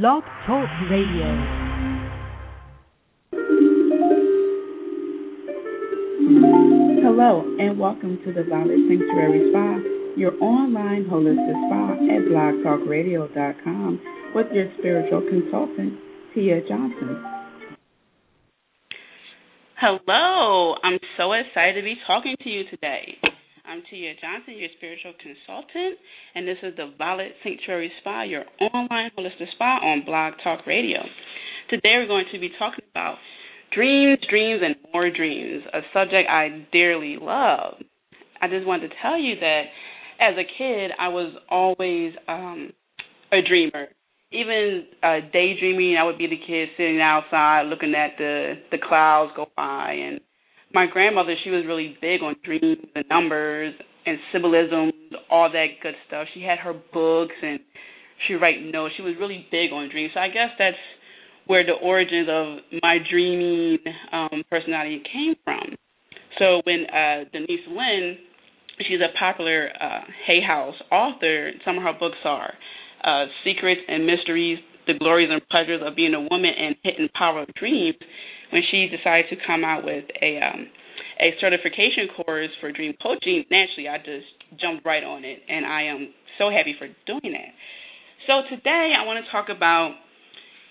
Blog Talk Radio. Hello, and welcome to the Violet Sanctuary Spa, your online holistic spa at blogtalkradio.com with your spiritual consultant, Tia Johnson. Hello, I'm so excited to be talking to you today. I'm Tia Johnson, your spiritual consultant, and this is the Violet Sanctuary Spa, your online holistic spa on Blog Talk Radio. Today we're going to be talking about dreams, dreams, and more dreams, a subject I dearly love. I just wanted to tell you that as a kid, I was always um, a dreamer. Even uh, daydreaming, I would be the kid sitting outside looking at the the clouds go by and my grandmother, she was really big on dreams and numbers and symbolism, all that good stuff. She had her books and she write notes. She was really big on dreams. So I guess that's where the origins of my dreaming um, personality came from. So when uh, Denise Linn, she's a popular uh, Hay House author. Some of her books are uh, Secrets and Mysteries, The Glories and Pleasures of Being a Woman, and Hidden Power of Dreams when she decided to come out with a um, a certification course for dream coaching, naturally I just jumped right on it, and I am so happy for doing that. So today I want to talk about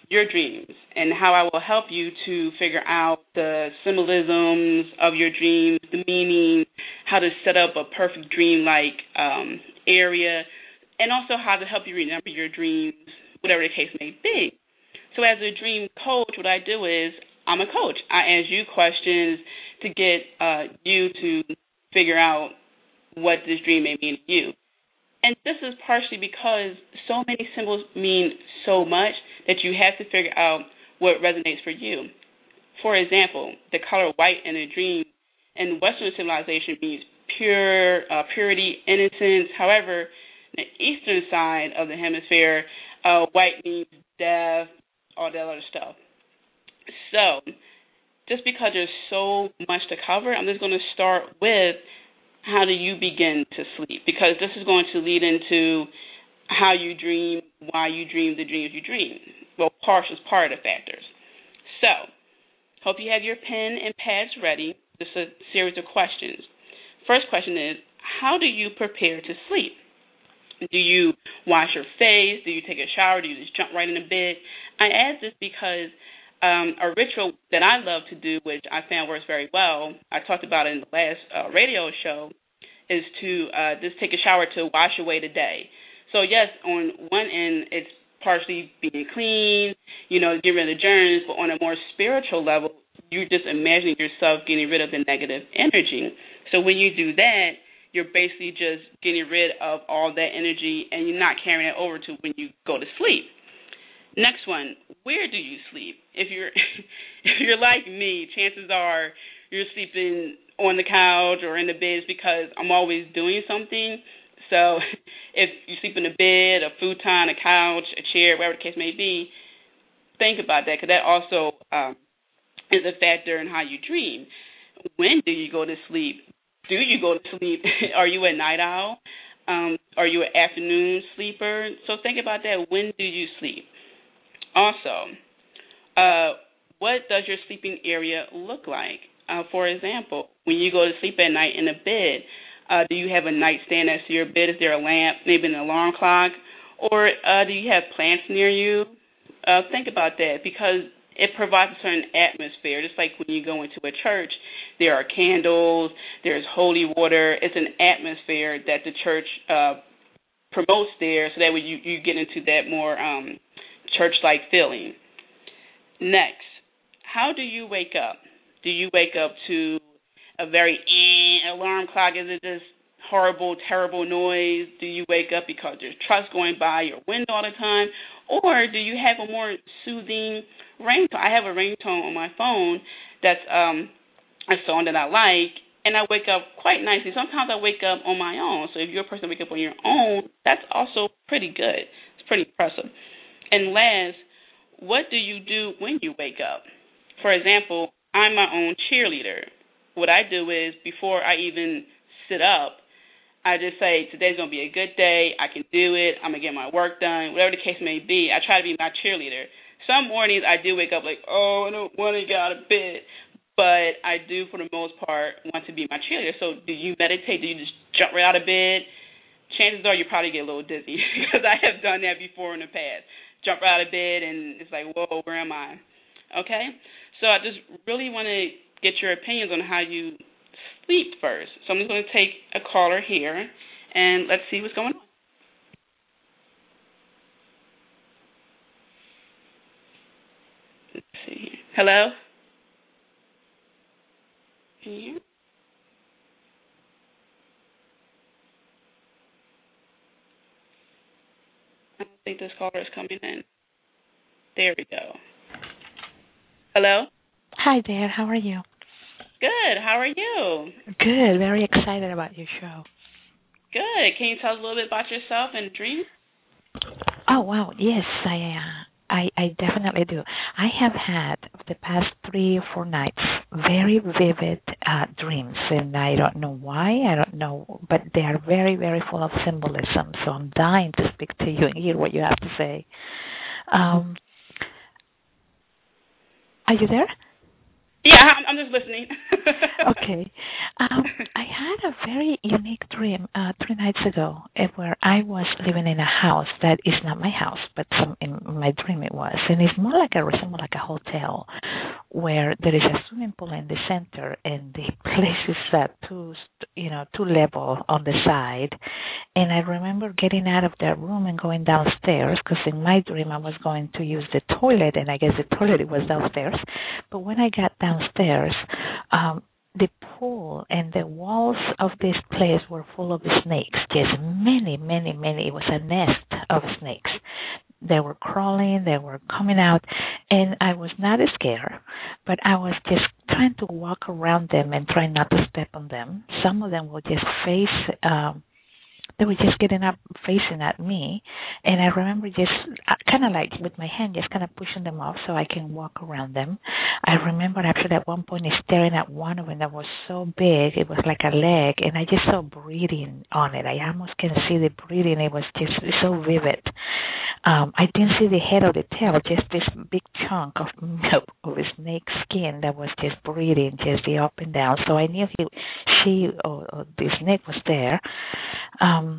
your dreams and how I will help you to figure out the symbolisms of your dreams, the meaning, how to set up a perfect dream-like um, area, and also how to help you remember your dreams, whatever the case may be. So as a dream coach, what I do is I'm a coach. I ask you questions to get uh, you to figure out what this dream may mean to you. And this is partially because so many symbols mean so much that you have to figure out what resonates for you. For example, the color white in a dream in Western civilization means pure, uh, purity, innocence. However, the eastern side of the hemisphere, uh, white means death, all that other stuff. So, just because there's so much to cover, I'm just going to start with how do you begin to sleep? Because this is going to lead into how you dream, why you dream the dreams you dream. Well, partial is part of the factors. So, hope you have your pen and pads ready. This is a series of questions. First question is How do you prepare to sleep? Do you wash your face? Do you take a shower? Do you just jump right in the bed? I ask this because um, a ritual that I love to do, which I found works very well, I talked about it in the last uh, radio show, is to uh, just take a shower to wash away the day. So yes, on one end it's partially being clean, you know, getting rid of the germs, but on a more spiritual level, you're just imagining yourself getting rid of the negative energy. So when you do that, you're basically just getting rid of all that energy and you're not carrying it over to when you go to sleep. Next one, where do you sleep? If you're if you're like me, chances are you're sleeping on the couch or in the bed because I'm always doing something. So if you sleep in a bed, a futon, a couch, a chair, whatever the case may be, think about that because that also um, is a factor in how you dream. When do you go to sleep? Do you go to sleep? are you a night owl? Um, are you an afternoon sleeper? So think about that. When do you sleep? Also, uh, what does your sleeping area look like? Uh, for example, when you go to sleep at night in a bed, uh, do you have a nightstand next to your bed? Is there a lamp, maybe an alarm clock, or uh, do you have plants near you? Uh, think about that because it provides a certain atmosphere. Just like when you go into a church, there are candles, there's holy water. It's an atmosphere that the church uh, promotes there, so that way you you get into that more um, church like feeling. Next, how do you wake up? Do you wake up to a very eh, alarm clock? Is it just horrible, terrible noise? Do you wake up because there's trucks going by your window all the time? Or do you have a more soothing ringtone? I have a ringtone on my phone that's um a song that I like and I wake up quite nicely. Sometimes I wake up on my own. So if you're a person wake up on your own, that's also pretty good. It's pretty impressive. And last, what do you do when you wake up? For example, I'm my own cheerleader. What I do is before I even sit up, I just say today's gonna be a good day. I can do it. I'm gonna get my work done. Whatever the case may be, I try to be my cheerleader. Some mornings I do wake up like, oh, I don't want to get out of bed, but I do for the most part want to be my cheerleader. So, do you meditate? Do you just jump right out of bed? Chances are you probably get a little dizzy because I have done that before in the past. Jump right out of bed and it's like, whoa, where am I? Okay, so I just really want to get your opinions on how you sleep first. So I'm just going to take a caller here and let's see what's going on. Let's see. Hello? Can you? I don't think this caller is coming in. There we go. Hello? Hi there, how are you? Good. How are you? Good. Very excited about your show. Good. Can you tell us a little bit about yourself and dreams? Oh wow, yes, I uh, I I definitely do. I have had the past three or four nights very vivid uh, dreams, and I don't know why. I don't know, but they are very very full of symbolism. So I'm dying to speak to you and hear what you have to say. Um, are you there? Yeah, I'm, just listening. okay. Um, I had a very unique dream uh, three nights ago eh, where I was living in a house that is not my house, but some in my dream it was, and it's more like a resemble like a hotel, where there is a swimming pool in the center, and the place is two, you know, two level on the side, and I remember getting out of that room and going downstairs because in my dream I was going to use the toilet, and I guess the toilet was downstairs, but when I got downstairs. Um, the pool and the walls of this place were full of snakes. Just many, many, many. It was a nest of snakes. They were crawling, they were coming out, and I was not scared, but I was just trying to walk around them and try not to step on them. Some of them would just face um, they were just getting up facing at me. And i remember just uh, kind of like with my hand just kind of pushing them off so i can walk around them. I remember actually at one point staring at one of them that was so big it was like a leg and i just saw breathing on it. I almost can see the breathing. It was just so vivid. Um i didn't see the head or the tail just this big chunk of of snake skin that was just breathing just the up and down. So i knew he she or, or the snake was there. Um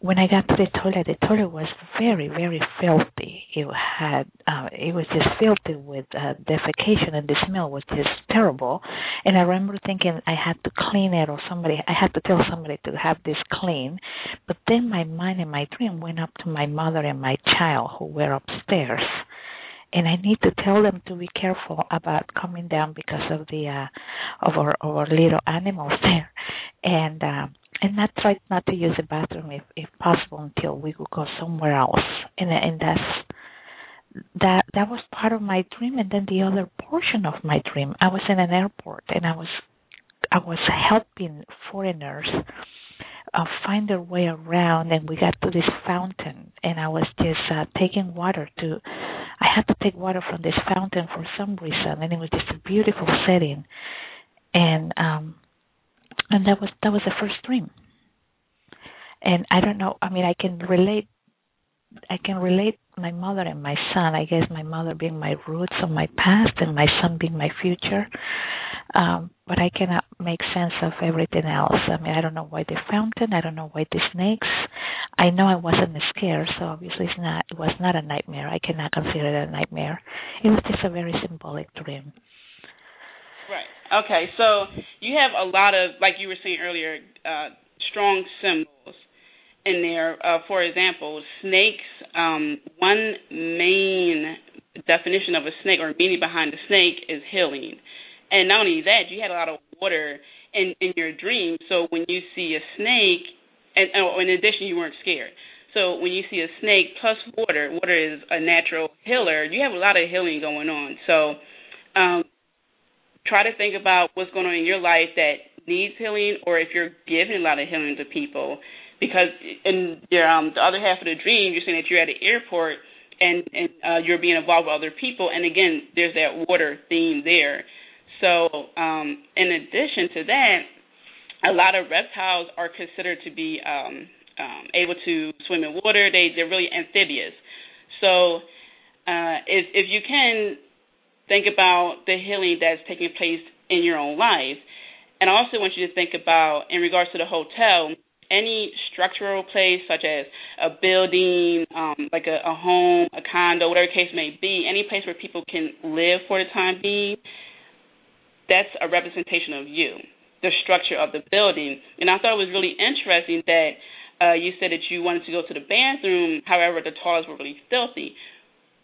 when I got to the toilet, the toilet was very, very filthy. It had, uh, it was just filthy with uh, defecation, and the smell was just terrible. And I remember thinking I had to clean it, or somebody, I had to tell somebody to have this clean. But then my mind and my dream went up to my mother and my child who were upstairs and I need to tell them to be careful about coming down because of the uh of our our little animals there and uh and not try not to use the bathroom if if possible until we could go somewhere else. And and that's that that was part of my dream and then the other portion of my dream. I was in an airport and i was i was helping foreigners uh, find their way around and we got to this fountain and i was just uh, taking water to i had to take water from this fountain for some reason and it was just a beautiful setting. And um and that was that was the first dream. And i don't know i mean i can relate i can relate my mother and my son i guess my mother being my roots of my past and my son being my future. Um but i cannot make sense of everything else. I mean i don't know why the fountain i don't know why the snakes. I know i wasn't scared so obviously it's not it was not a nightmare. I cannot consider it a nightmare. It was just a very symbolic dream Okay, so you have a lot of, like you were saying earlier, uh, strong symbols in there. Uh, for example, snakes. Um, one main definition of a snake or meaning behind a snake is healing, and not only that, you had a lot of water in in your dream. So when you see a snake, and oh, in addition, you weren't scared. So when you see a snake plus water, water is a natural healer. You have a lot of healing going on. So um, try to think about what's going on in your life that needs healing or if you're giving a lot of healing to people because in your um the other half of the dream you're saying that you're at an airport and and uh you're being involved with other people and again there's that water theme there so um in addition to that a lot of reptiles are considered to be um, um, able to swim in water. They they're really amphibious. So uh, if if you can think about the healing that's taking place in your own life, and I also want you to think about in regards to the hotel any structural place such as a building, um, like a, a home, a condo, whatever case may be, any place where people can live for the time being, that's a representation of you, the structure of the building. And I thought it was really interesting that uh, you said that you wanted to go to the bathroom, however, the toilets were really filthy.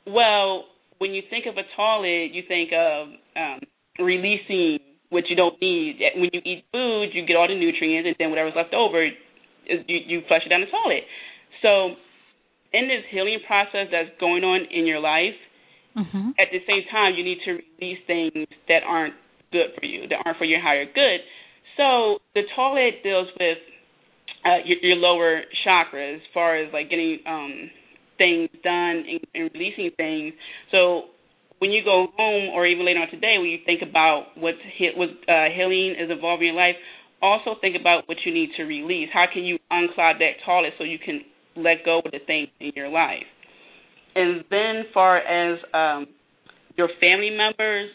Well, when you think of a toilet, you think of um, releasing what you don't need. When you eat food, you get all the nutrients, and then whatever's left over, you, you flush it down the toilet. So, in this healing process that's going on in your life, mm-hmm. at the same time, you need to release things that aren't good for you, that aren't for your higher good. So, the toilet deals with uh, your, your lower chakra as far as like getting um, things done and, and releasing things. So when you go home or even later on today, when you think about what's hit, what uh, healing is involved in your life, also think about what you need to release. How can you unclog that toilet so you can let go of the things in your life? And then, far as um, your family members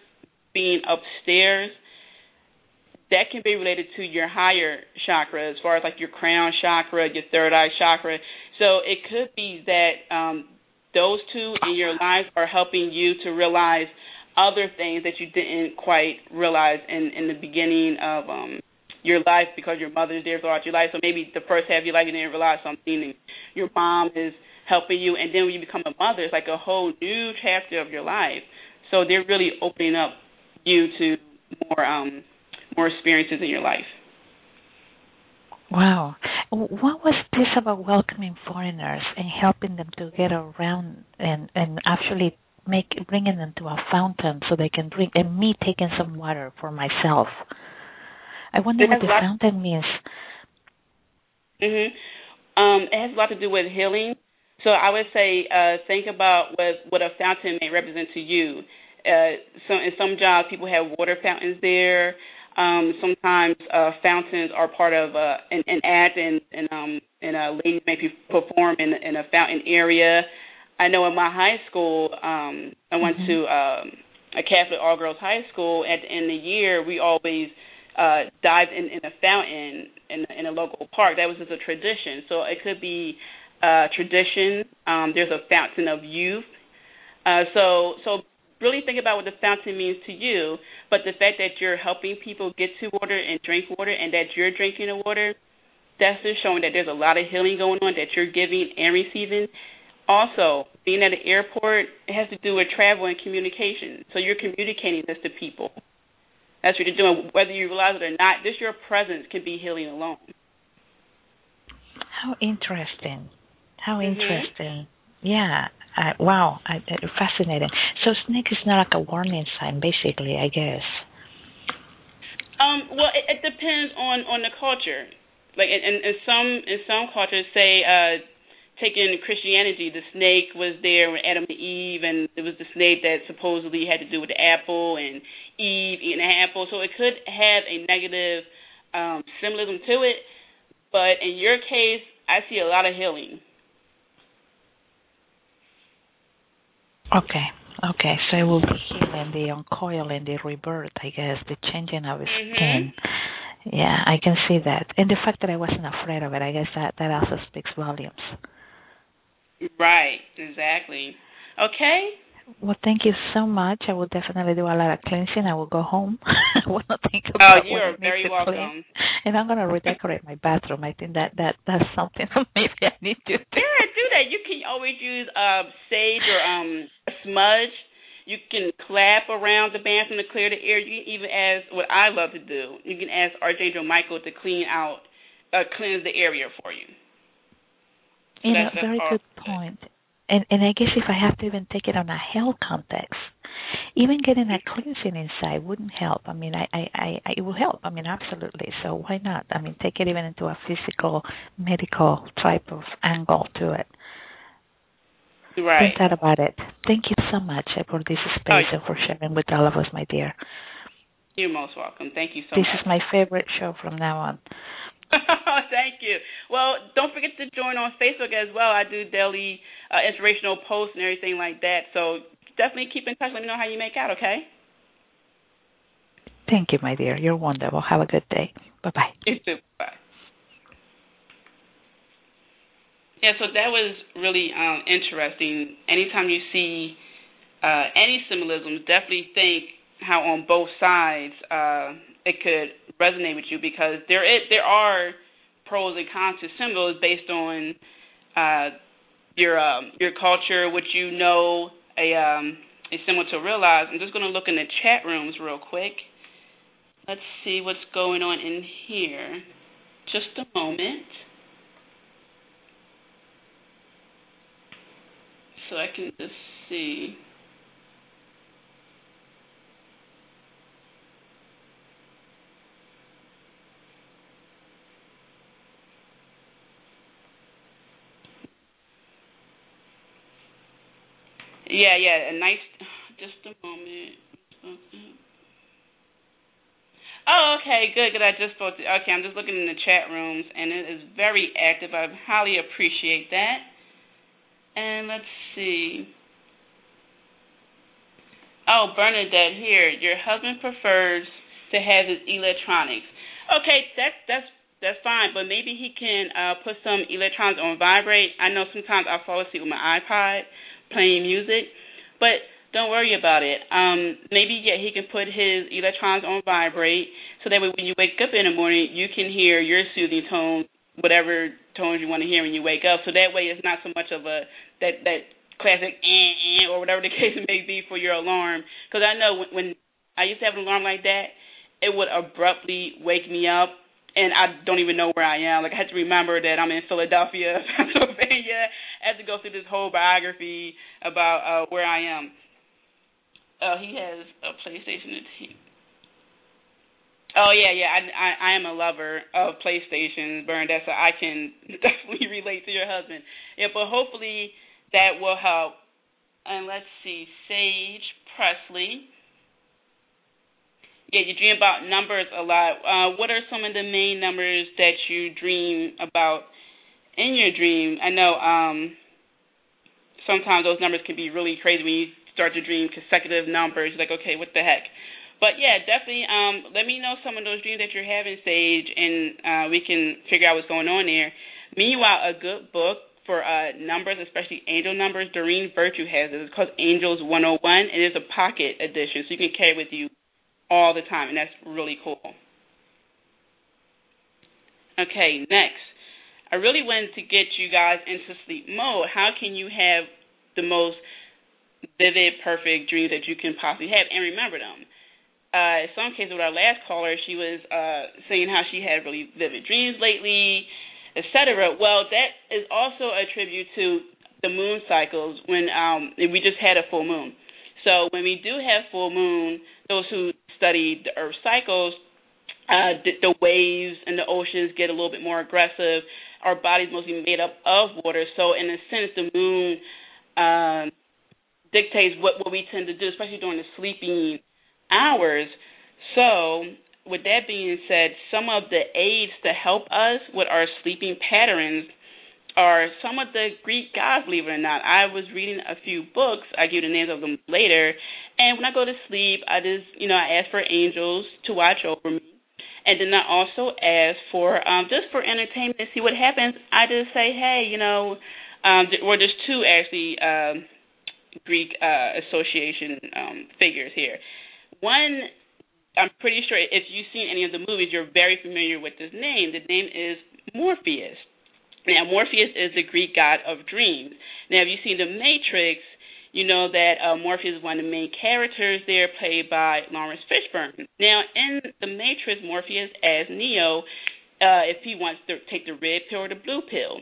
being upstairs, that can be related to your higher chakra, as far as like your crown chakra, your third eye chakra. So it could be that um, those two in your life are helping you to realize other things that you didn't quite realize in in the beginning of um your life because your mother's there throughout your life. So maybe the first half of your life you didn't realize something, and your mom is helping you, and then when you become a mother, it's like a whole new chapter of your life. So they're really opening up you to more um more experiences in your life. Wow. What was this about welcoming foreigners and helping them to get around and and actually make bringing them to a fountain so they can drink and me taking some water for myself? I wonder what the fountain means. Mhm. Um, it has a lot to do with healing. So I would say uh, think about what what a fountain may represent to you. Uh, so in some jobs, people have water fountains there. Um, sometimes uh, fountains are part of uh, an, an act, and and um, and uh, ladies may perform in in a fountain area. I know in my high school, um, I went mm-hmm. to um, a Catholic all girls high school. At the end of the year, we always uh, dived in, in a fountain in, in a local park. That was just a tradition. So it could be uh, tradition. Um, there's a fountain of youth. Uh, so so really think about what the fountain means to you. But the fact that you're helping people get to water and drink water, and that you're drinking the water, that's just showing that there's a lot of healing going on that you're giving and receiving. Also, being at an airport, it has to do with travel and communication. So you're communicating this to people. That's what you're doing, whether you realize it or not. Just your presence can be healing alone. How interesting. How mm-hmm. interesting. Yeah, uh, wow, I, uh, fascinating. So snake is not like a warning sign, basically, I guess. Um, well, it, it depends on on the culture. Like in, in, in some in some cultures, say uh, taking Christianity, the snake was there with Adam and Eve, and it was the snake that supposedly had to do with the apple and Eve eating the apple. So it could have a negative um, symbolism to it. But in your case, I see a lot of healing. Okay. Okay. So it will be healing, the uncoiling, the rebirth, I guess, the changing of his mm-hmm. skin. Yeah, I can see that. And the fact that I wasn't afraid of it, I guess that that also speaks volumes. Right, exactly. Okay. Well, thank you so much. I will definitely do a lot of cleansing. I will go home. I will not think oh, about Oh, you are very welcome. Clean. And I'm gonna redecorate my bathroom. I think that that that's something maybe I need to do. Yeah, do that. You can always use um sage or um smudge. You can clap around the bathroom to clear the air. You can even ask what I love to do. You can ask Archangel Michael to clean out, uh, cleanse the area for you. You know, very good point and and I guess if I have to even take it on a health context, even getting a cleansing inside wouldn't help. I mean, I, I, I, it will help. I mean, absolutely. So why not? I mean, take it even into a physical, medical type of angle to it. Right. Think that about it. Thank you so much for this oh, space oh, and for sharing with all of us, my dear. You're most welcome. Thank you so this much. This is my favorite show from now on. Thank you. Well, don't forget to join on Facebook as well. I do daily uh, inspirational posts and everything like that. So definitely keep in touch. Let me know how you make out, okay? Thank you, my dear. You're wonderful. Have a good day. Bye bye. You too. Bye. Yeah, so that was really um, interesting. Anytime you see uh, any symbolism, definitely think how on both sides uh, it could resonate with you because there is, there are pros and cons to symbols based on uh, your um, your culture, what you know a um, a symbol to realize. I'm just going to look in the chat rooms real quick. Let's see what's going on in here. Just a moment. So I can just see. Yeah, yeah, a nice. Just a moment. Oh, okay, good, good. I just to. Okay, I'm just looking in the chat rooms, and it is very active. I highly appreciate that. And let's see. Oh, Bernadette here. Your husband prefers to have his electronics. Okay, that's that's that's fine, but maybe he can uh, put some electronics on vibrate. I know sometimes I fall asleep with my iPod playing music, but don't worry about it. Um, maybe yeah, he can put his electrons on vibrate, so that way when you wake up in the morning, you can hear your soothing tones, whatever tones you want to hear when you wake up. So that way, it's not so much of a that that classic eh, eh, or whatever the case may be for your alarm. Because I know when, when I used to have an alarm like that, it would abruptly wake me up and I don't even know where I am. Like I had to remember that I'm in Philadelphia, Pennsylvania. Had to go through this whole biography about uh where I am. Oh, he has a PlayStation. Oh yeah, yeah. I, I I am a lover of PlayStations, Bernadette, so I can definitely relate to your husband. Yeah, but hopefully that will help. And let's see, Sage Presley yeah, you dream about numbers a lot. Uh, what are some of the main numbers that you dream about in your dream? I know um, sometimes those numbers can be really crazy when you start to dream consecutive numbers. Like, okay, what the heck? But yeah, definitely. Um, let me know some of those dreams that you're having, Sage, and uh, we can figure out what's going on there. Meanwhile, a good book for uh, numbers, especially angel numbers, Doreen Virtue has it. It's called Angels 101, and it's a pocket edition, so you can carry with you all the time, and that's really cool. Okay, next. I really wanted to get you guys into sleep mode. How can you have the most vivid, perfect dreams that you can possibly have and remember them? Uh, in some cases, with our last caller, she was uh, saying how she had really vivid dreams lately, etc. Well, that is also a tribute to the moon cycles when um, we just had a full moon. So when we do have full moon, those who study the Earth cycles, uh, the, the waves and the oceans get a little bit more aggressive. Our body's mostly made up of water, so in a sense, the moon um, dictates what what we tend to do, especially during the sleeping hours. So, with that being said, some of the aids to help us with our sleeping patterns are some of the Greek gods, believe it or not. I was reading a few books. I give the names of them later. And when I go to sleep, I just, you know, I ask for angels to watch over me. And then I also ask for, um, just for entertainment to see what happens. I just say, hey, you know, um, well, there's two actually um, Greek uh, association um, figures here. One, I'm pretty sure if you've seen any of the movies, you're very familiar with this name. The name is Morpheus. Now, Morpheus is the Greek god of dreams. Now, if you've seen The Matrix, you know that uh, Morpheus is one of the main characters there, played by Laurence Fishburne. Now, in The Matrix, Morpheus as Neo, uh, if he wants to take the red pill or the blue pill,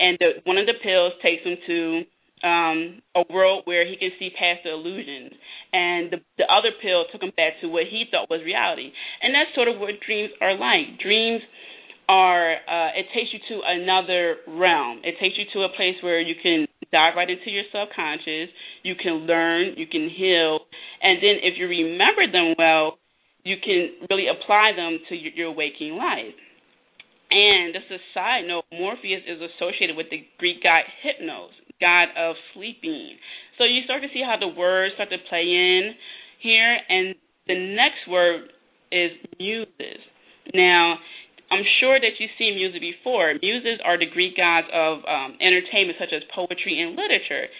and the, one of the pills takes him to um, a world where he can see past the illusions, and the the other pill took him back to what he thought was reality, and that's sort of what dreams are like. Dreams are uh, it takes you to another realm. It takes you to a place where you can dive right into your subconscious. You can learn, you can heal, and then if you remember them well, you can really apply them to your, your waking life. And just a side note, Morpheus is associated with the Greek god Hypnos, god of sleeping. So you start to see how the words start to play in here. And the next word is muses. Now, I'm sure that you've seen muses before. Muses are the Greek gods of um, entertainment, such as poetry and literature.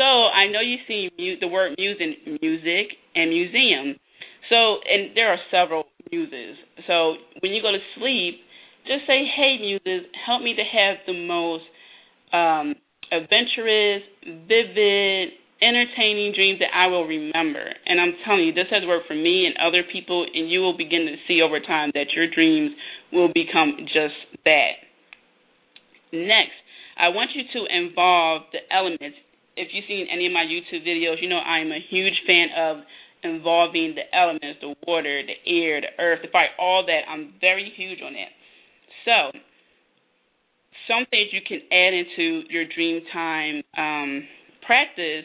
So I know you've seen mu- the word muse in music and museum. So, and there are several muses. So when you go to sleep, just say, hey, muses, help me to have the most um, adventurous, vivid, entertaining dreams that I will remember. And I'm telling you, this has worked for me and other people, and you will begin to see over time that your dreams will become just that. Next, I want you to involve the elements. If you've seen any of my YouTube videos, you know I'm a huge fan of involving the elements the water, the air, the earth, the fire, all that. I'm very huge on that. So, some things you can add into your dream time um, practice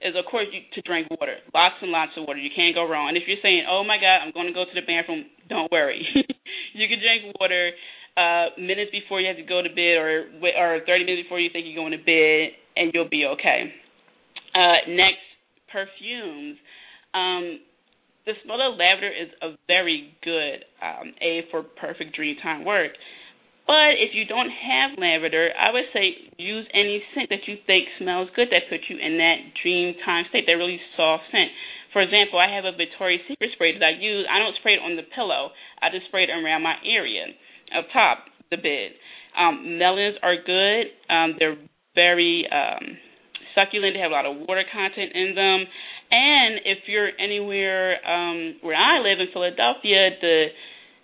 is, of course, you, to drink water. Lots and lots of water. You can't go wrong. And if you're saying, oh my God, I'm going to go to the bathroom, don't worry. you can drink water uh, minutes before you have to go to bed or, or 30 minutes before you think you're going to bed, and you'll be okay. Uh, next, perfumes. Um, the smell of lavender is a very good um, aid for perfect dream time work. But if you don't have lavender, I would say use any scent that you think smells good that puts you in that dream time state, that really soft scent. For example, I have a Victoria's Secret spray that I use. I don't spray it on the pillow. I just spray it around my area, up top the bed. Um, melons are good. Um, they're very um, succulent. They have a lot of water content in them. And if you're anywhere um, where I live in Philadelphia, the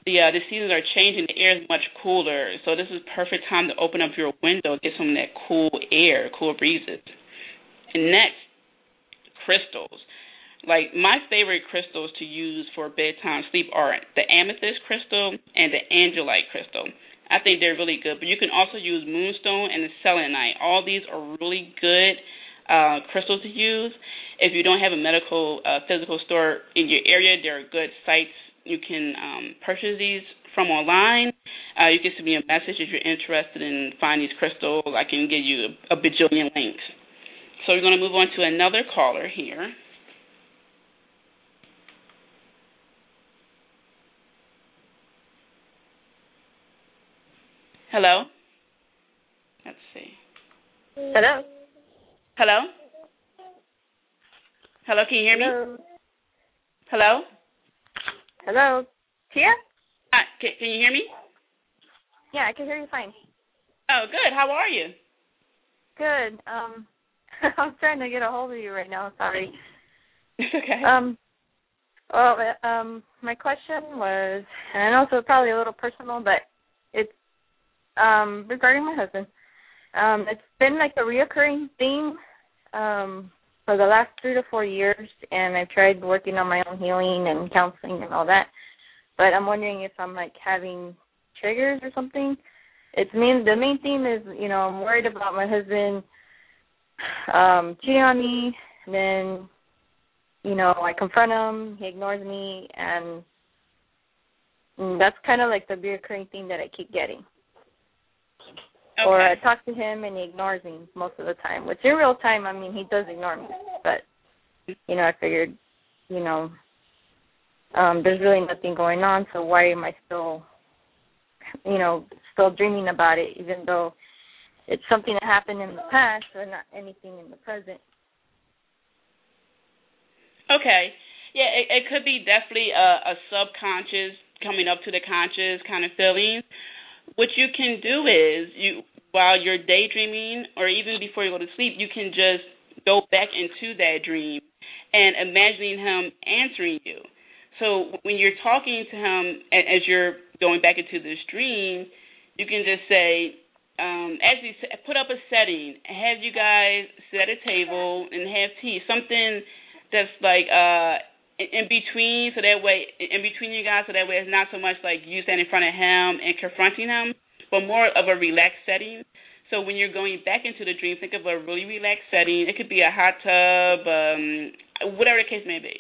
the uh, the seasons are changing. The air is much cooler, so this is perfect time to open up your window, get some of that cool air, cool breezes. And next, crystals. Like my favorite crystals to use for bedtime sleep are the amethyst crystal and the angelite crystal. I think they're really good, but you can also use moonstone and the selenite. All these are really good uh, crystals to use. If you don't have a medical uh, physical store in your area, there are good sites you can um, purchase these from online. Uh, you can send me a message if you're interested in finding these crystals. I can give you a, a bajillion links. So we're going to move on to another caller here. Hello? Let's see. Hello? Hello? Hello, can you hear Hello? me? Hello? Hello? Tia? Hi, can, can you hear me? Yeah, I can hear you fine. Oh, good. How are you? Good. Um I'm trying to get a hold of you right now, sorry. It's okay. Um well um my question was and I know it's probably a little personal but it's um regarding my husband. Um it's been like a reoccurring theme um for the last three to four years and I've tried working on my own healing and counseling and all that. But I'm wondering if I'm like having triggers or something. It's main the main theme is, you know, I'm worried about my husband um cheating on me, and then you know, I confront him, he ignores me and that's kind of like the reoccurring thing that I keep getting. Okay. Or I talk to him and he ignores me most of the time. Which in real time, I mean, he does ignore me. But you know, I figured, you know, um, there's really nothing going on. So why am I still, you know, still dreaming about it, even though it's something that happened in the past or not anything in the present? Okay. Yeah, it, it could be definitely a, a subconscious coming up to the conscious kind of feeling. What you can do is you while you're daydreaming or even before you go to sleep, you can just go back into that dream and imagining him answering you. So when you're talking to him as you're going back into this dream, you can just say, um, actually put up a setting, have you guys at a table and have tea, something that's like uh in between so that way in between you guys so that way it's not so much like you standing in front of him and confronting him but more of a relaxed setting so when you're going back into the dream think of a really relaxed setting it could be a hot tub um whatever the case may be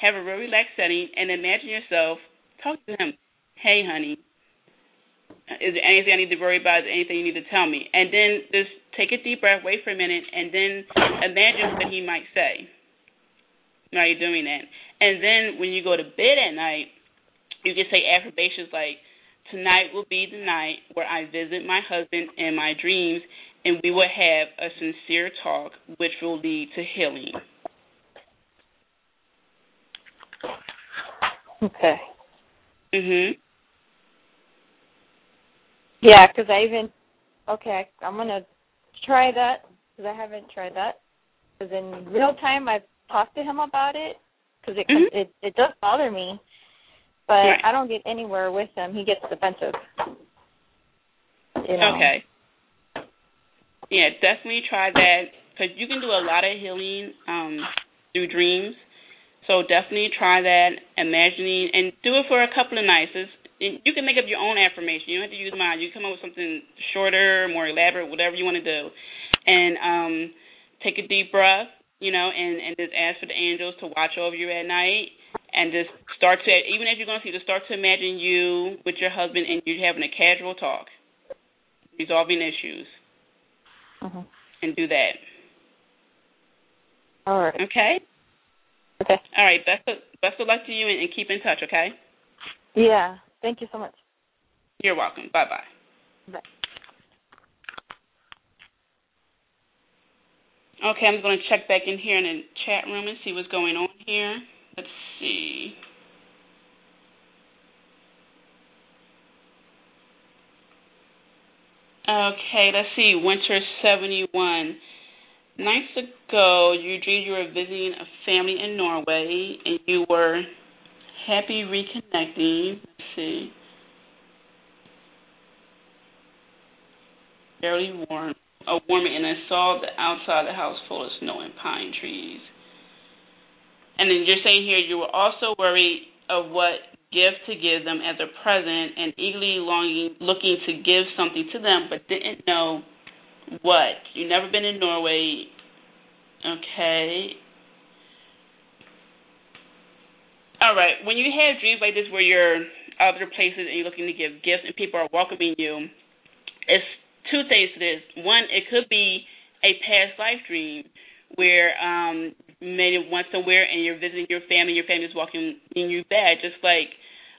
have a real relaxed setting, and imagine yourself talk to him. Hey, honey, is there anything I need to worry about? Is there anything you need to tell me? And then just take a deep breath, wait for a minute, and then imagine what he might say while you're doing that. And then when you go to bed at night, you can say affirmations like, Tonight will be the night where I visit my husband in my dreams, and we will have a sincere talk, which will lead to healing. Okay. Mhm. Yeah, because I even okay, I'm gonna try that because I haven't tried that. Because in real time, I've talked to him about it because it Mhm. it it does bother me, but Right. I don't get anywhere with him. He gets defensive. You know? Okay. Yeah, definitely try that because you can do a lot of healing um, through dreams. So definitely try that, imagining, and do it for a couple of nights. It's, and you can make up your own affirmation. You don't have to use mine. You come up with something shorter, more elaborate, whatever you want to do, and um, take a deep breath. You know, and and just ask for the angels to watch over you at night, and just start to even as you're going to sleep, just start to imagine you with your husband and you having a casual talk, resolving issues hmm and do that. All right. Okay? Okay. All right. Best of, best of luck to you and, and keep in touch, okay? Yeah. Thank you so much. You're welcome. Bye-bye. bye. Okay, I'm going to check back in here in the chat room and see what's going on here. Let's see. Okay, let's see. Winter 71. Nights ago, you dreamed you were visiting a family in Norway and you were happy reconnecting. Let's see. Fairly warm. A warm and I saw the outside of the house full of snow and pine trees. And then you're saying here you were also worried of what gift to give them as a present and eagerly longing looking to give something to them but didn't know what. You've never been in Norway. Okay. All right. When you have dreams like this where you're other places and you're looking to give gifts and people are welcoming you, it's two things to this. One, it could be a past life dream where um you once somewhere and you're visiting your family, your family's welcoming you back. Just like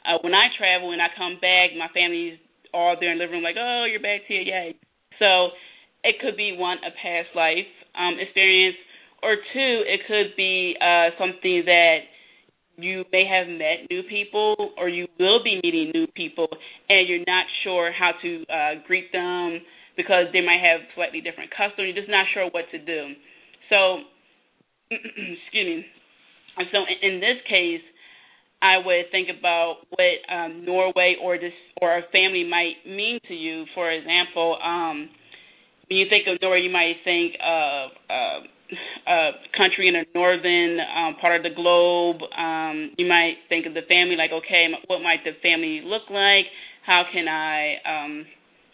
uh when I travel and I come back, my family's all there in the living room like, Oh, you're back here, yay. So it could be one, a past life um experience or two, it could be uh something that you may have met new people or you will be meeting new people and you're not sure how to uh greet them because they might have slightly different customs. You're just not sure what to do. So, excuse me. So in, this case, I would think about what um, Norway or this or a family might mean to you. For example, um, when you think of Norway, you might think of uh, a country in a northern um, part of the globe. Um, you might think of the family like, okay, what might the family look like? How can I um,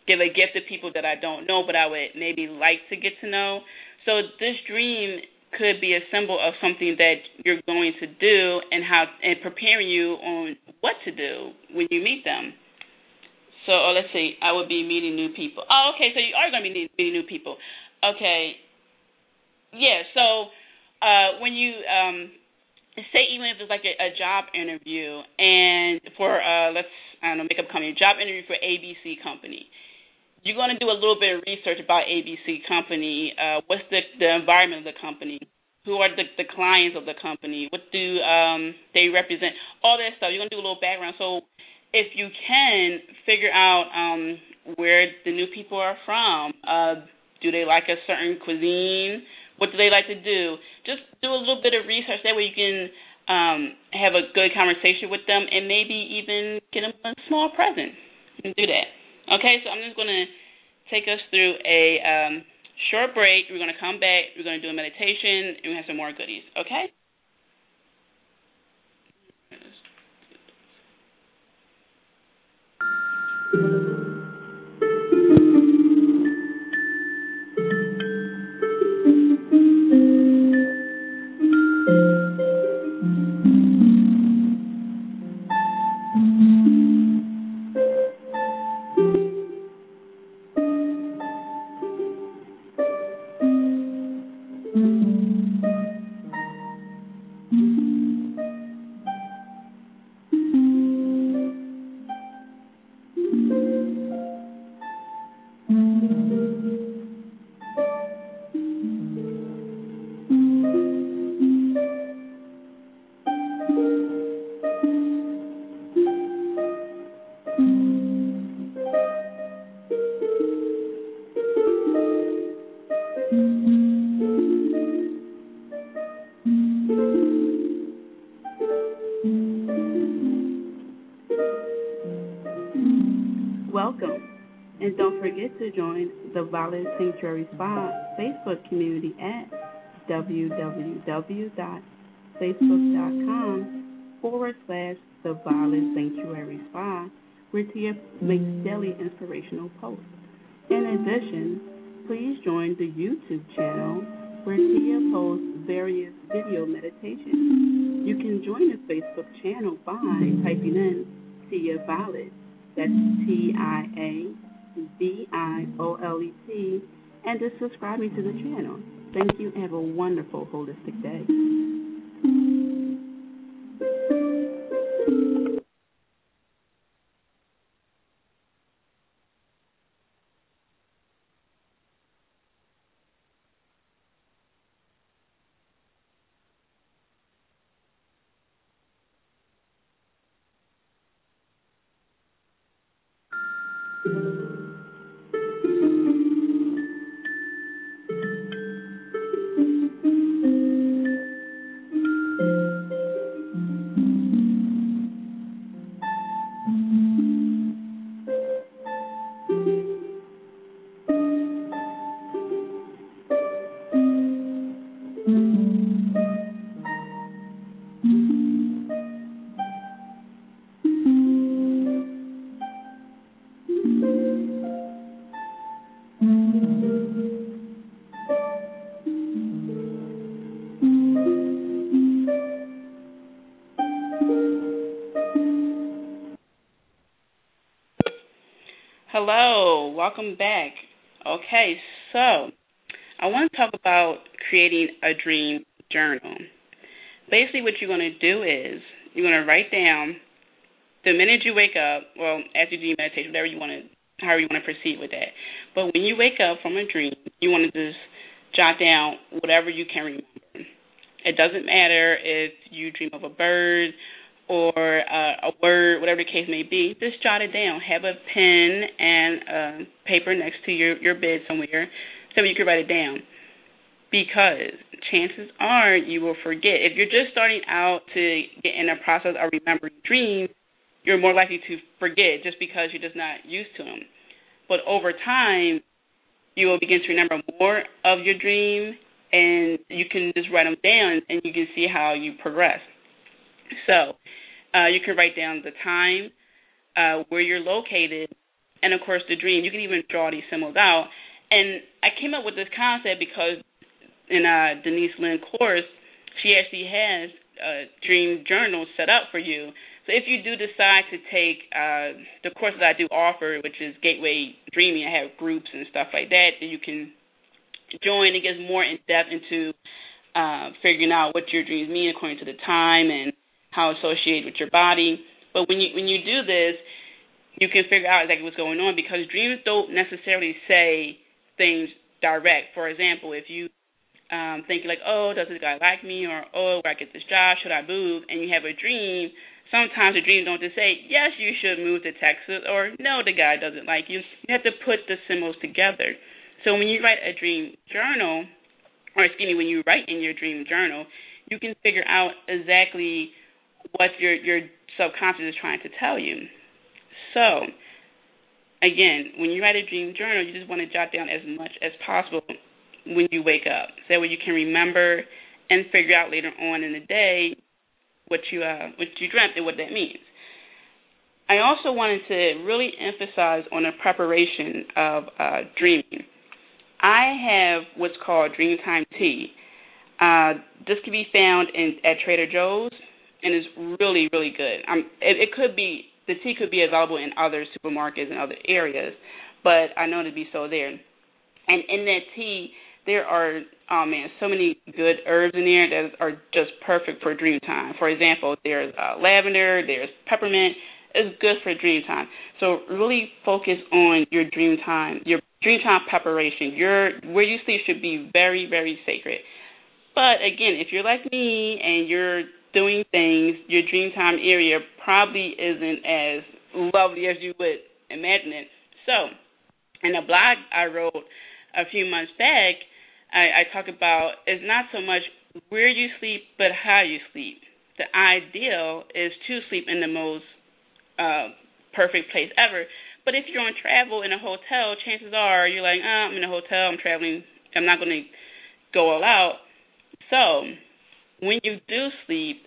give a gift to people that I don't know, but I would maybe like to get to know? So this dream could be a symbol of something that you're going to do and how and preparing you on what to do when you meet them. So oh, let's see, I would be meeting new people. Oh, okay, so you are going to be meeting new people. Okay, yeah. So uh, when you um, say even if it's like a, a job interview and for uh, let's I don't know makeup company job interview for ABC company, you're going to do a little bit of research about ABC company. Uh, what's the the environment of the company? Who are the the clients of the company? What do um, they represent? All that stuff. You're going to do a little background. So if you can figure out um, where the new people are from, uh, do they like a certain cuisine? What do they like to do? Just do a little bit of research. That way you can um, have a good conversation with them and maybe even get them a small present. Can do that. Okay, so I'm just going to take us through a um, short break. We're going to come back. We're going to do a meditation, and we have some more goodies. Okay? Violet Sanctuary Spa Facebook community at www.facebook.com forward slash the Violet Sanctuary Spa, where Tia makes daily inspirational posts. In addition, please join the YouTube channel where Tia posts various video meditations. You can join the Facebook channel by typing in Tia Violet. That's T I A V I O L E T, and to subscribing to the channel. Thank you and have a wonderful holistic day. Creating a dream journal. Basically, what you're going to do is you're going to write down the minute you wake up, well, as you do meditation, whatever you want to, however you want to proceed with that. But when you wake up from a dream, you want to just jot down whatever you can remember. It doesn't matter if you dream of a bird or uh, a word, whatever the case may be, just jot it down. Have a pen and uh, paper next to your, your bed somewhere so you can write it down. Because chances are you will forget. If you're just starting out to get in the process of remembering dreams, you're more likely to forget just because you're just not used to them. But over time, you will begin to remember more of your dream, and you can just write them down, and you can see how you progress. So uh, you can write down the time, uh, where you're located, and of course the dream. You can even draw these symbols out. And I came up with this concept because in uh, Denise Linn course, she actually has a dream journal set up for you. So if you do decide to take uh, the courses I do offer, which is Gateway Dreaming, I have groups and stuff like that that you can join. It gets more in depth into uh, figuring out what your dreams mean according to the time and how associated with your body. But when you when you do this, you can figure out exactly what's going on because dreams don't necessarily say things direct. For example, if you um think like, oh, does this guy like me, or oh, where I get this job, should I move? And you have a dream. Sometimes the dreams don't just say, yes, you should move to Texas, or no, the guy doesn't like you. You have to put the symbols together. So when you write a dream journal, or excuse me, when you write in your dream journal, you can figure out exactly what your your subconscious is trying to tell you. So, again, when you write a dream journal, you just want to jot down as much as possible when you wake up. So that way you can remember and figure out later on in the day what you uh what you dreamt and what that means. I also wanted to really emphasize on the preparation of uh, dreaming. I have what's called Dreamtime Tea. Uh, this can be found in at Trader Joe's and is really really good. Um, it, it could be the tea could be available in other supermarkets and other areas, but I know to be so there. And in that tea, there are oh man, so many good herbs in there that are just perfect for dream time. For example, there's uh, lavender, there's peppermint. It's good for dream time. So really focus on your dream time, your dream time preparation. Your where you sleep should be very very sacred. But again, if you're like me and you're doing things, your dream time area probably isn't as lovely as you would imagine it. So, in a blog I wrote a few months back, I, I talk about it's not so much where you sleep, but how you sleep. The ideal is to sleep in the most uh, perfect place ever, But if you're on travel in a hotel, chances are you're like, oh, I'm in a hotel, I'm traveling, I'm not going to go all out. So when you do sleep,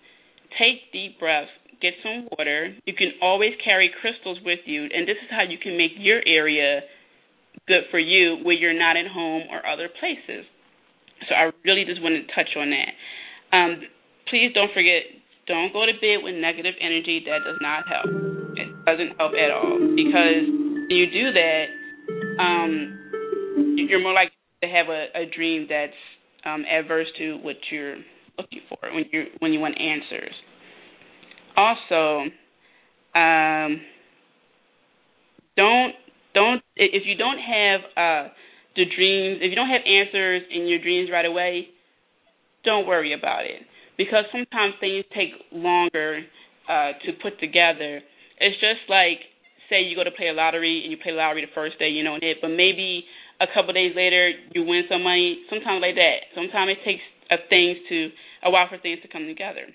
take deep breaths, get some water. You can always carry crystals with you, and this is how you can make your area good for you when you're not at home or other places. So I really just wanted to touch on that. Um, please don't forget, don't go to bed with negative energy. That does not help. It doesn't help at all because when you do that, um, you're more likely to have a, a dream that's um, adverse to what you're looking for when you when you want answers. Also, um, don't don't if you don't have uh, the dreams, if you don't have answers in your dreams right away, don't worry about it because sometimes things take longer uh, to put together. It's just like say you go to play a lottery and you play lottery the first day, you know it, but maybe a couple days later you win some money. Sometimes like that. Sometimes it takes a things to a while for things to come together.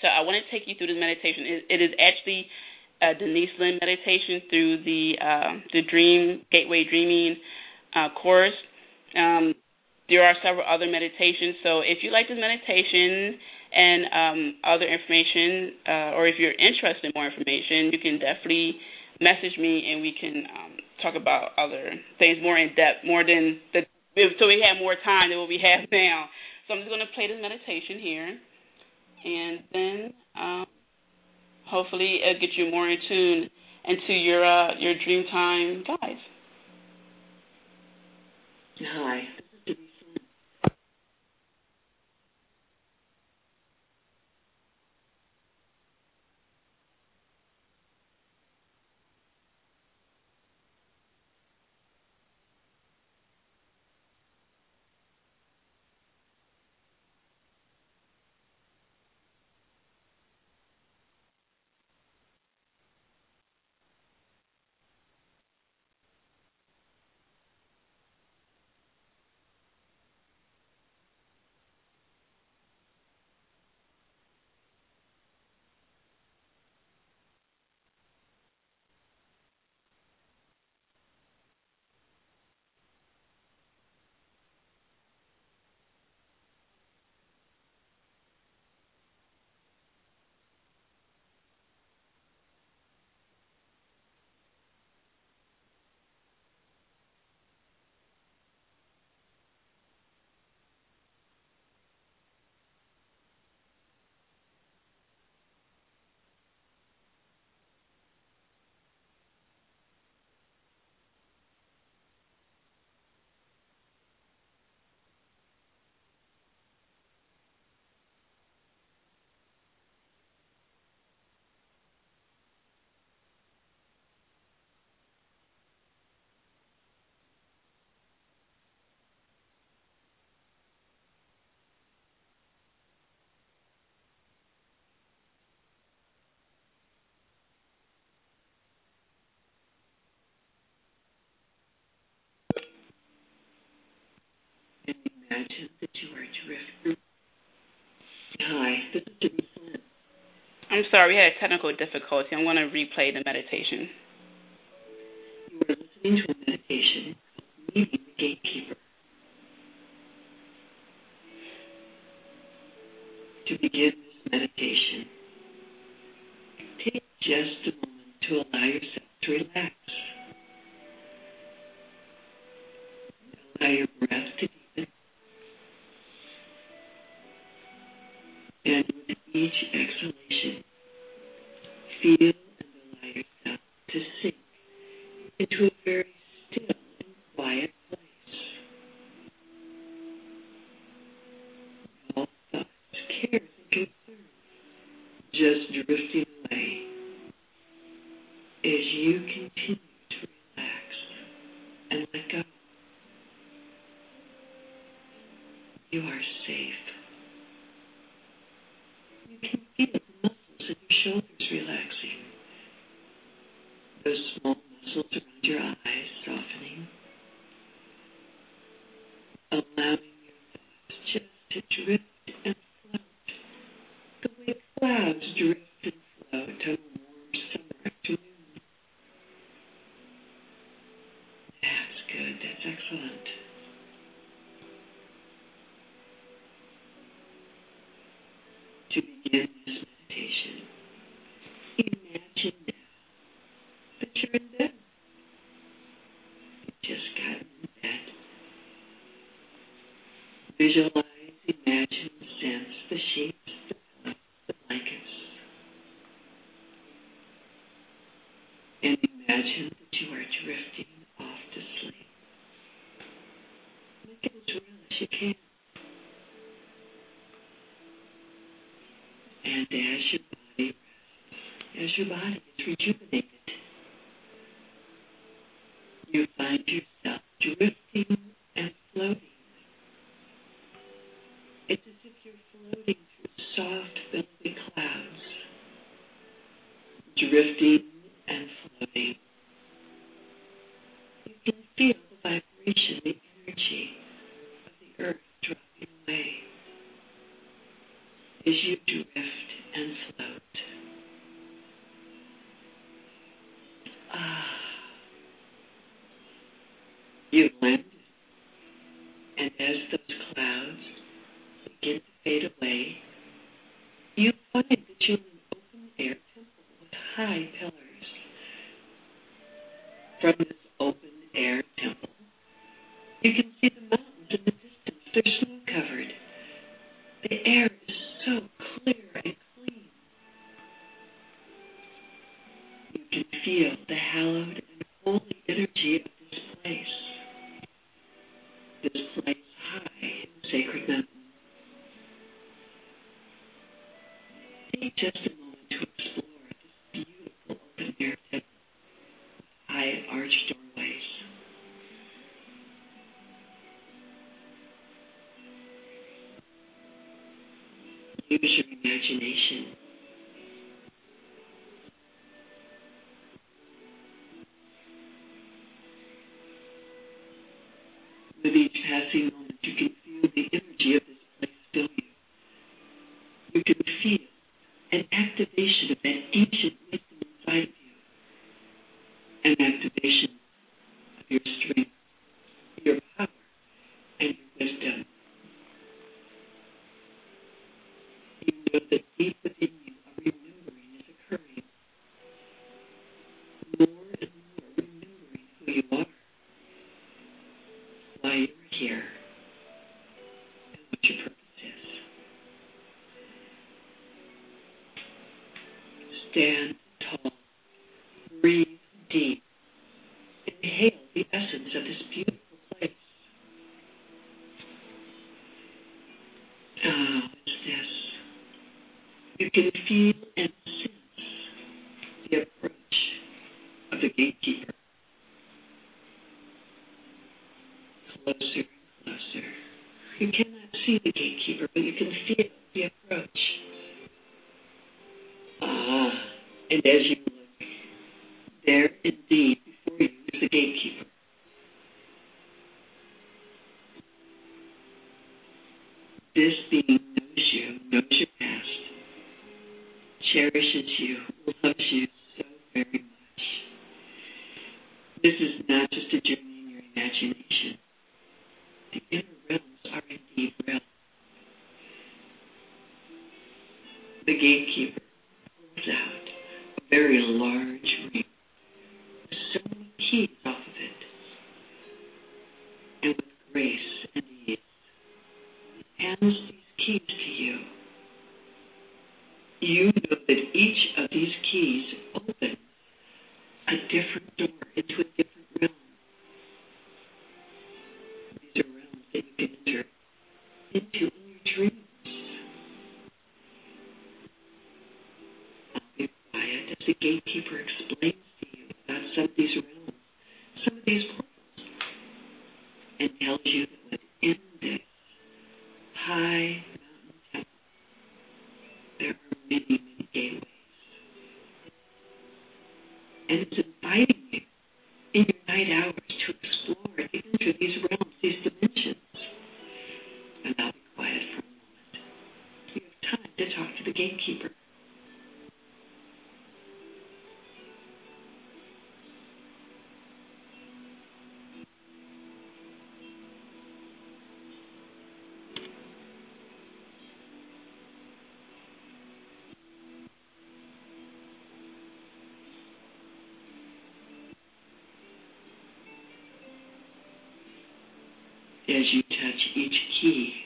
So I want to take you through this meditation. It, it is actually a Denise Linn meditation through the uh, the Dream Gateway Dreaming uh, course. Um, there are several other meditations. So if you like this meditation and um, other information, uh, or if you're interested in more information, you can definitely message me and we can um, talk about other things more in depth, more than the so we have more time than what we have now. So I'm just going to play this meditation here, and then um, hopefully it'll get you more in tune into your uh, your dream time guides. Hi. Imagine that you are drifting. Hi, this is Denise I'm sorry, we had a technical difficulty. I'm going to replay the meditation. You are listening to allowing your just to drift and float. The way clouds drift and float on a warm summer afternoon. That's good. That's excellent. To begin your body is rejuvenating. easily arched doorways. Use your imagination. understand very large as you touch each key,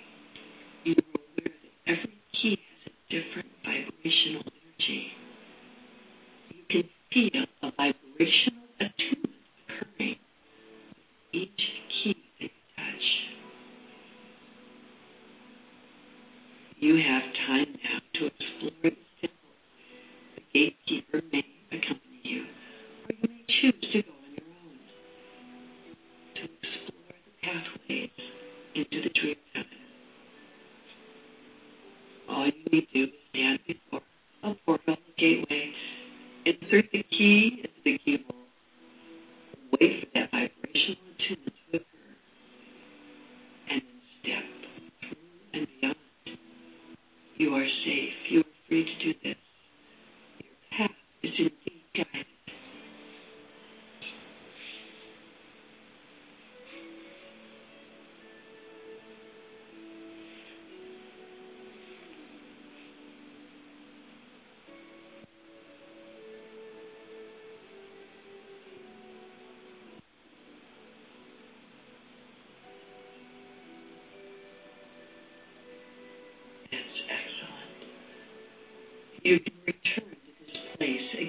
need to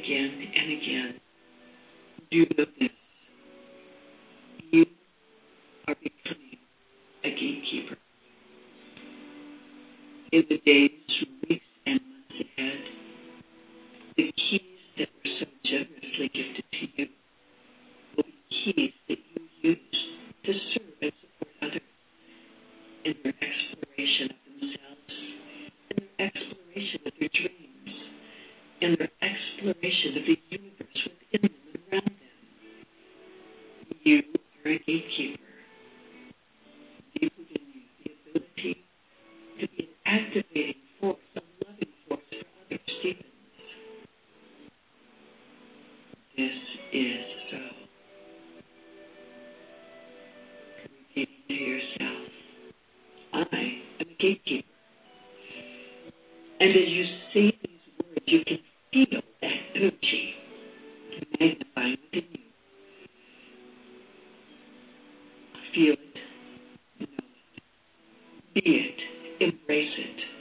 again and again. Do know this. And as you say these words, you can feel that energy magnifying within you. Feel it, know it, be it, embrace it.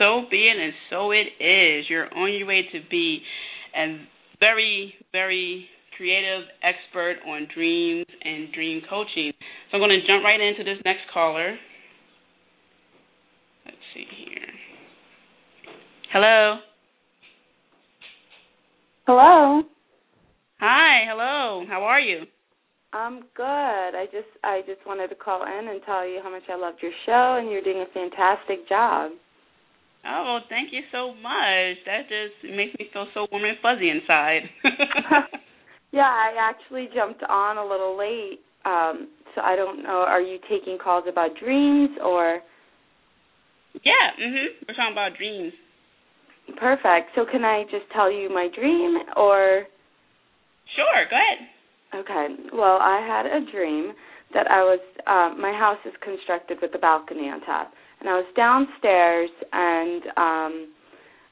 So be it, and so it is. You're on your way to be a very, very creative expert on dreams and dream coaching. So I'm going to jump right into this next caller. Let's see here. Hello. Hello. Hi. Hello. How are you? I'm good. I just I just wanted to call in and tell you how much I loved your show and you're doing a fantastic job. Oh, thank you so much. That just makes me feel so warm and fuzzy inside. yeah, I actually jumped on a little late. Um, so I don't know, are you taking calls about dreams or Yeah, mhm. We're talking about dreams. Perfect. So can I just tell you my dream or Sure, go ahead. Okay. Well, I had a dream that I was um my house is constructed with a balcony on top. And I was downstairs and um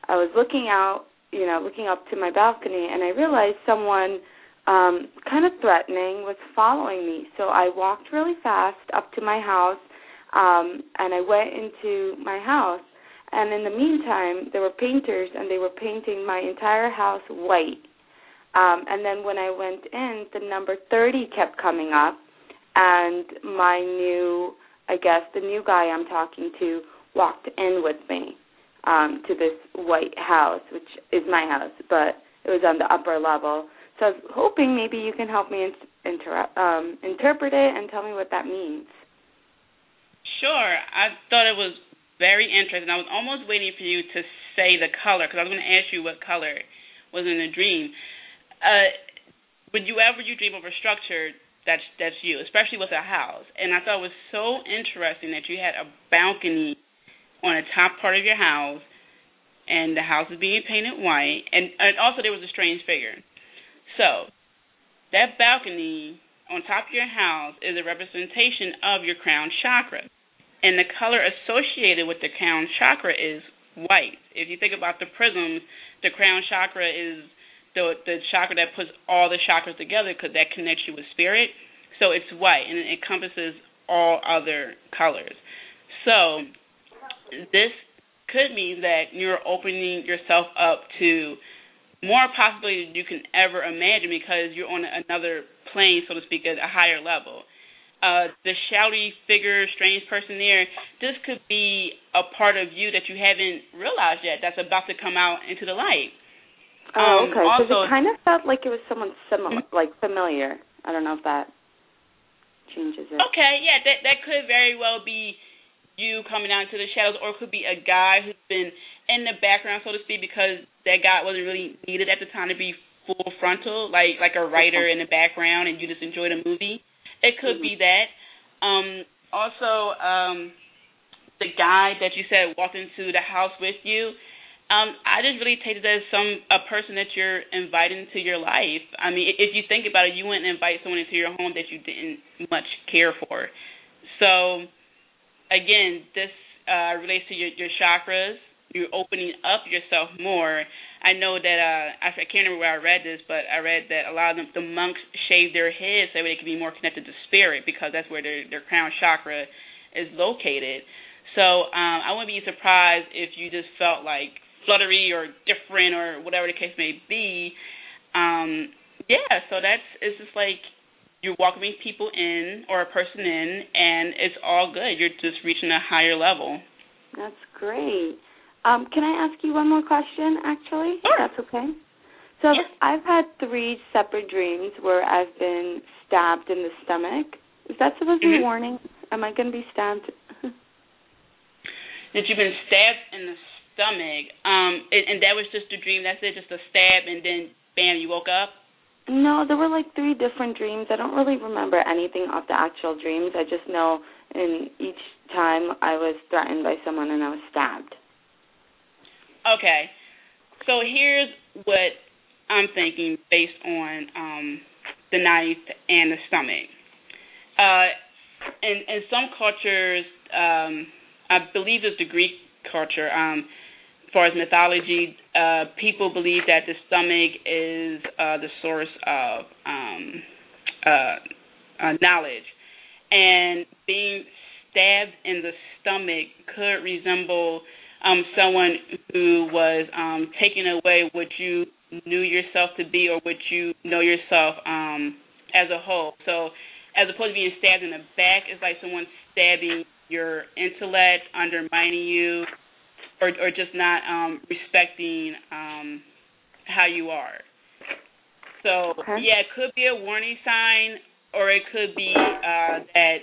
I was looking out, you know, looking up to my balcony and I realized someone um kind of threatening was following me. So I walked really fast up to my house um and I went into my house And in the meantime, there were painters, and they were painting my entire house white. Um, and then when I went in, the number 30 kept coming up, and my new, I guess, the new guy I'm talking to walked in with me um, to this white house, which is my house, but it was on the upper level. So I was hoping maybe you can help me inter- um, interpret it and tell me what that means. Sure. I thought it was very interesting. I was almost waiting for you to say the color because I was going to ask you what color was in the dream. Uh, would you ever you dream of a structure that's that's you, especially with a house? And I thought it was so interesting that you had a balcony on the top part of your house, and the house is being painted white, and, and also there was a strange figure. So that balcony on top of your house is a representation of your crown chakra and the color associated with the crown chakra is white. If you think about the prisms, the crown chakra is the the chakra that puts all the chakras together because that connects you with spirit. So it's white and it encompasses all other colors. So this could mean that you're opening yourself up to more possibilities than you can ever imagine because you're on another plane, so to speak, at a higher level uh, the shouty figure, strange person there, this could be a part of you that you haven't realized yet that's about to come out into the light. Oh, um, okay. Because it kind of felt like it was someone similar, mm-hmm. like familiar. I don't know if that changes it. Okay, yeah, that that could very well be you coming out into the shadows, or it could be a guy who's been in the background, so to speak, because that guy wasn't really needed at the time to be full frontal, like like a writer in the background, and you just enjoyed the movie. It could mm-hmm. be that. Um, also, um, the guy that you said walked into the house with you. Um, I just really take it as some a person that you're inviting to your life. I mean, if you think about it, you wouldn't invite someone into your home that you didn't much care for. So, again, this uh, relates to your, your chakras. You're opening up yourself more I know that uh I can't remember where I read this, but I read that a lot of them, the monks shave their heads so they can be more connected to spirit because that's where their their crown chakra is located. So um I wouldn't be surprised if you just felt like fluttery or different or whatever the case may be. Um yeah, so that's it's just like you're welcoming people in or a person in and it's all good. You're just reaching a higher level. That's great. Um, can I ask you one more question, actually? Sure. That's okay. So yes. I've had three separate dreams where I've been stabbed in the stomach. Is that supposed to be mm-hmm. a warning? Am I going to be stabbed? that you've been stabbed in the stomach, um, and, and that was just a dream. That's it, just a stab, and then bam, you woke up. No, there were like three different dreams. I don't really remember anything of the actual dreams. I just know in each time I was threatened by someone and I was stabbed. Okay. So here's what I'm thinking based on um, the knife and the stomach. Uh, in, in some cultures, um, I believe it's the Greek culture, um, far as mythology, uh, people believe that the stomach is uh, the source of um, uh, uh, knowledge. And being stabbed in the stomach could resemble um, someone who was um, taking away what you knew yourself to be or what you know yourself um, as a whole. So, as opposed to being stabbed in the back, it's like someone stabbing your intellect, undermining you, or or just not um, respecting um, how you are. So, okay. yeah, it could be a warning sign, or it could be uh, that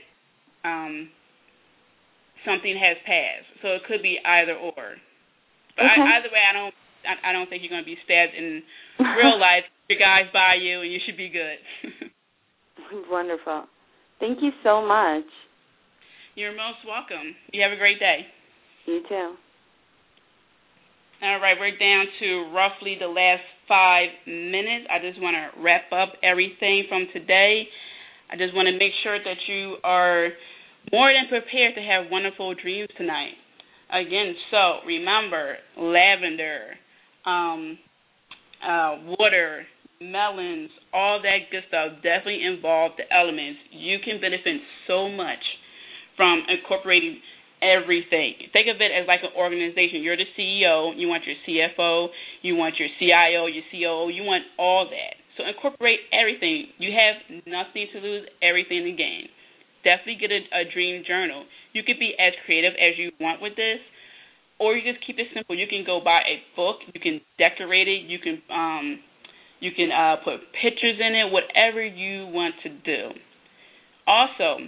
um, something has passed. So it could be either or. But okay. I, either way, I don't I, I don't think you're going to be stabbed in real life. Your guys by you, and you should be good. Wonderful. Thank you so much. You're most welcome. You have a great day. You too. All right, we're down to roughly the last five minutes. I just want to wrap up everything from today. I just want to make sure that you are more than prepared to have wonderful dreams tonight. Again, so remember lavender, um, uh, water, melons, all that good stuff definitely involve the elements. You can benefit so much from incorporating everything. Think of it as like an organization. You're the CEO, you want your CFO, you want your CIO, your COO, you want all that. So incorporate everything. You have nothing to lose, everything to gain. Definitely get a, a dream journal. You could be as creative as you want with this, or you just keep it simple. You can go buy a book, you can decorate it, you can um you can uh put pictures in it, whatever you want to do. Also,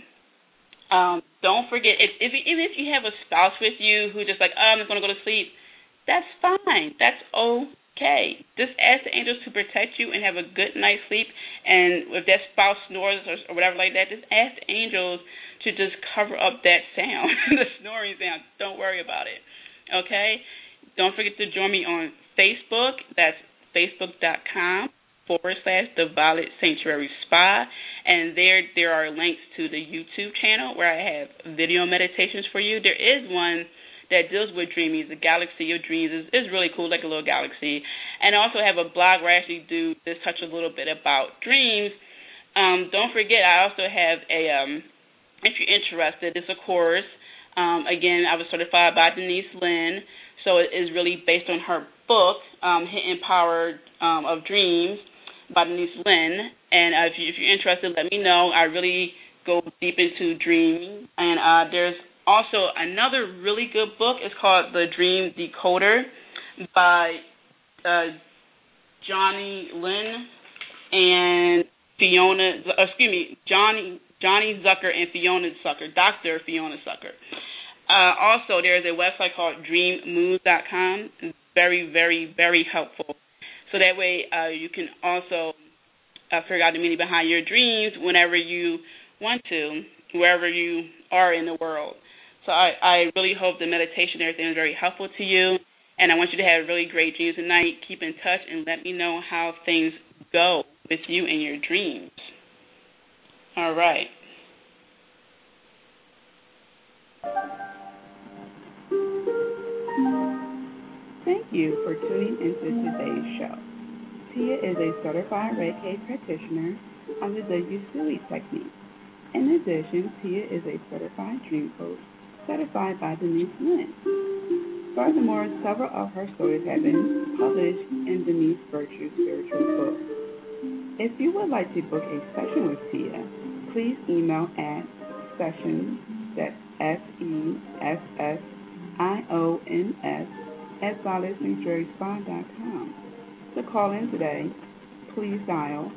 um, don't forget if, if even if you have a spouse with you who just like, oh, I'm just gonna go to sleep, that's fine. That's okay. Just ask the angels to protect you and have a good night's sleep. And if that spouse snores or, or whatever like that, just ask the angels to just cover up that sound, the snoring sound. Don't worry about it. Okay. Don't forget to join me on Facebook. That's facebook.com forward slash the Violet Sanctuary Spa and there there are links to the YouTube channel where I have video meditations for you. There is one that deals with dreaming. The Galaxy of Dreams is, is really cool, like a little galaxy. And I also have a blog where I actually do just touch a little bit about dreams. Um, don't forget, I also have a um, if you're interested, it's a course. Um, again, I was certified by Denise Linn, so it is really based on her book, um, Hidden Power um, of Dreams by Denise Linn. And uh, if, you, if you're interested, let me know. I really go deep into dreaming. And uh, there's also another really good book. It's called The Dream Decoder by uh, Johnny Lynn and Fiona. Excuse me, Johnny Johnny Zucker and Fiona Zucker, Doctor Fiona Zucker. Uh, also, there is a website called DreamMoods.com. Very, very, very helpful. So that way, uh, you can also uh, figure out the meaning behind your dreams whenever you want to, wherever you are in the world. So I, I really hope the meditation and everything is very helpful to you. And I want you to have really great dreams tonight. Keep in touch and let me know how things go with you and your dreams. All right. You for tuning into today's show. Tia is a certified Reiki practitioner under the Usui technique. In addition, Tia is a certified dream coach certified by Denise Linn. Furthermore, several of her stories have been published in Denise Virtue Spiritual Book. If you would like to book a session with Tia, please email at sessions, that's S-E-S-S-I-O-N-S, at solidsanctuaryspa.com. To call in today, please dial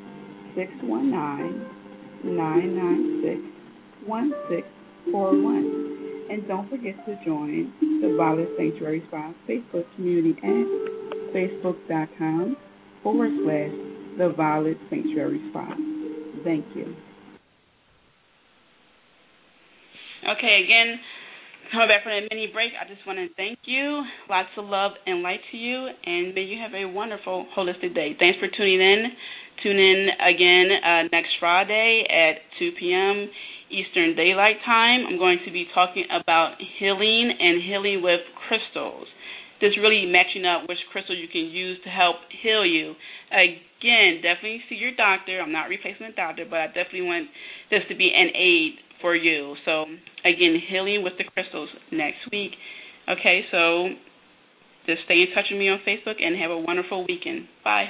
619-996-1641. And don't forget to join the Violet Sanctuary Spa Facebook community at facebook.com forward slash the Violet Sanctuary Spa. Thank you. Okay, again, coming back from a mini break, I just want to thank you. Lots of love and light to you, and may you have a wonderful holistic day. Thanks for tuning in. Tune in again uh, next Friday at 2 p.m. Eastern Daylight Time. I'm going to be talking about healing and healing with crystals. Just really matching up which crystal you can use to help heal you. Again, definitely see your doctor. I'm not replacing a doctor, but I definitely want this to be an aid for you. So again, healing with the crystals next week. Okay, so just stay in touch with me on Facebook and have a wonderful weekend. Bye.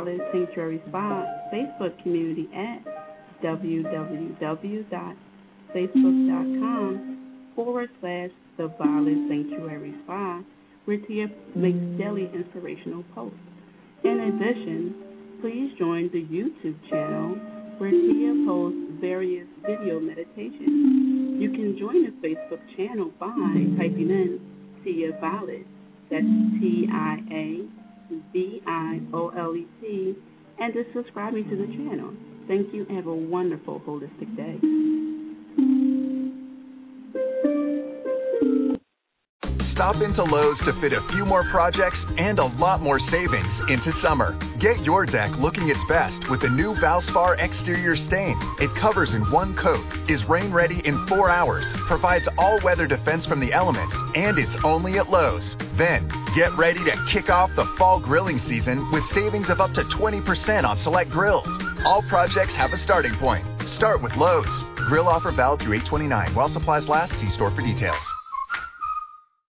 Violet Sanctuary Spa Facebook community at www.facebook.com forward slash the Violet Sanctuary Spa, where Tia makes daily inspirational posts. In addition, please join the YouTube channel where Tia posts various video meditations. You can join the Facebook channel by typing in Tia Violet. That's T I A I O L E T, and to subscribing to the channel. Thank you and have a wonderful holistic day. Stop into Lowe's to fit a few more projects and a lot more savings into summer. Get your deck looking its best with the new Valspar exterior stain. It covers in one coat, is rain ready in four hours, provides all weather defense from the elements, and it's only at Lowe's. Then, get ready to kick off the fall grilling season with savings of up to 20% on select grills. All projects have a starting point. Start with Lowe's. Grill offer valid through 829 while supplies last. See store for details.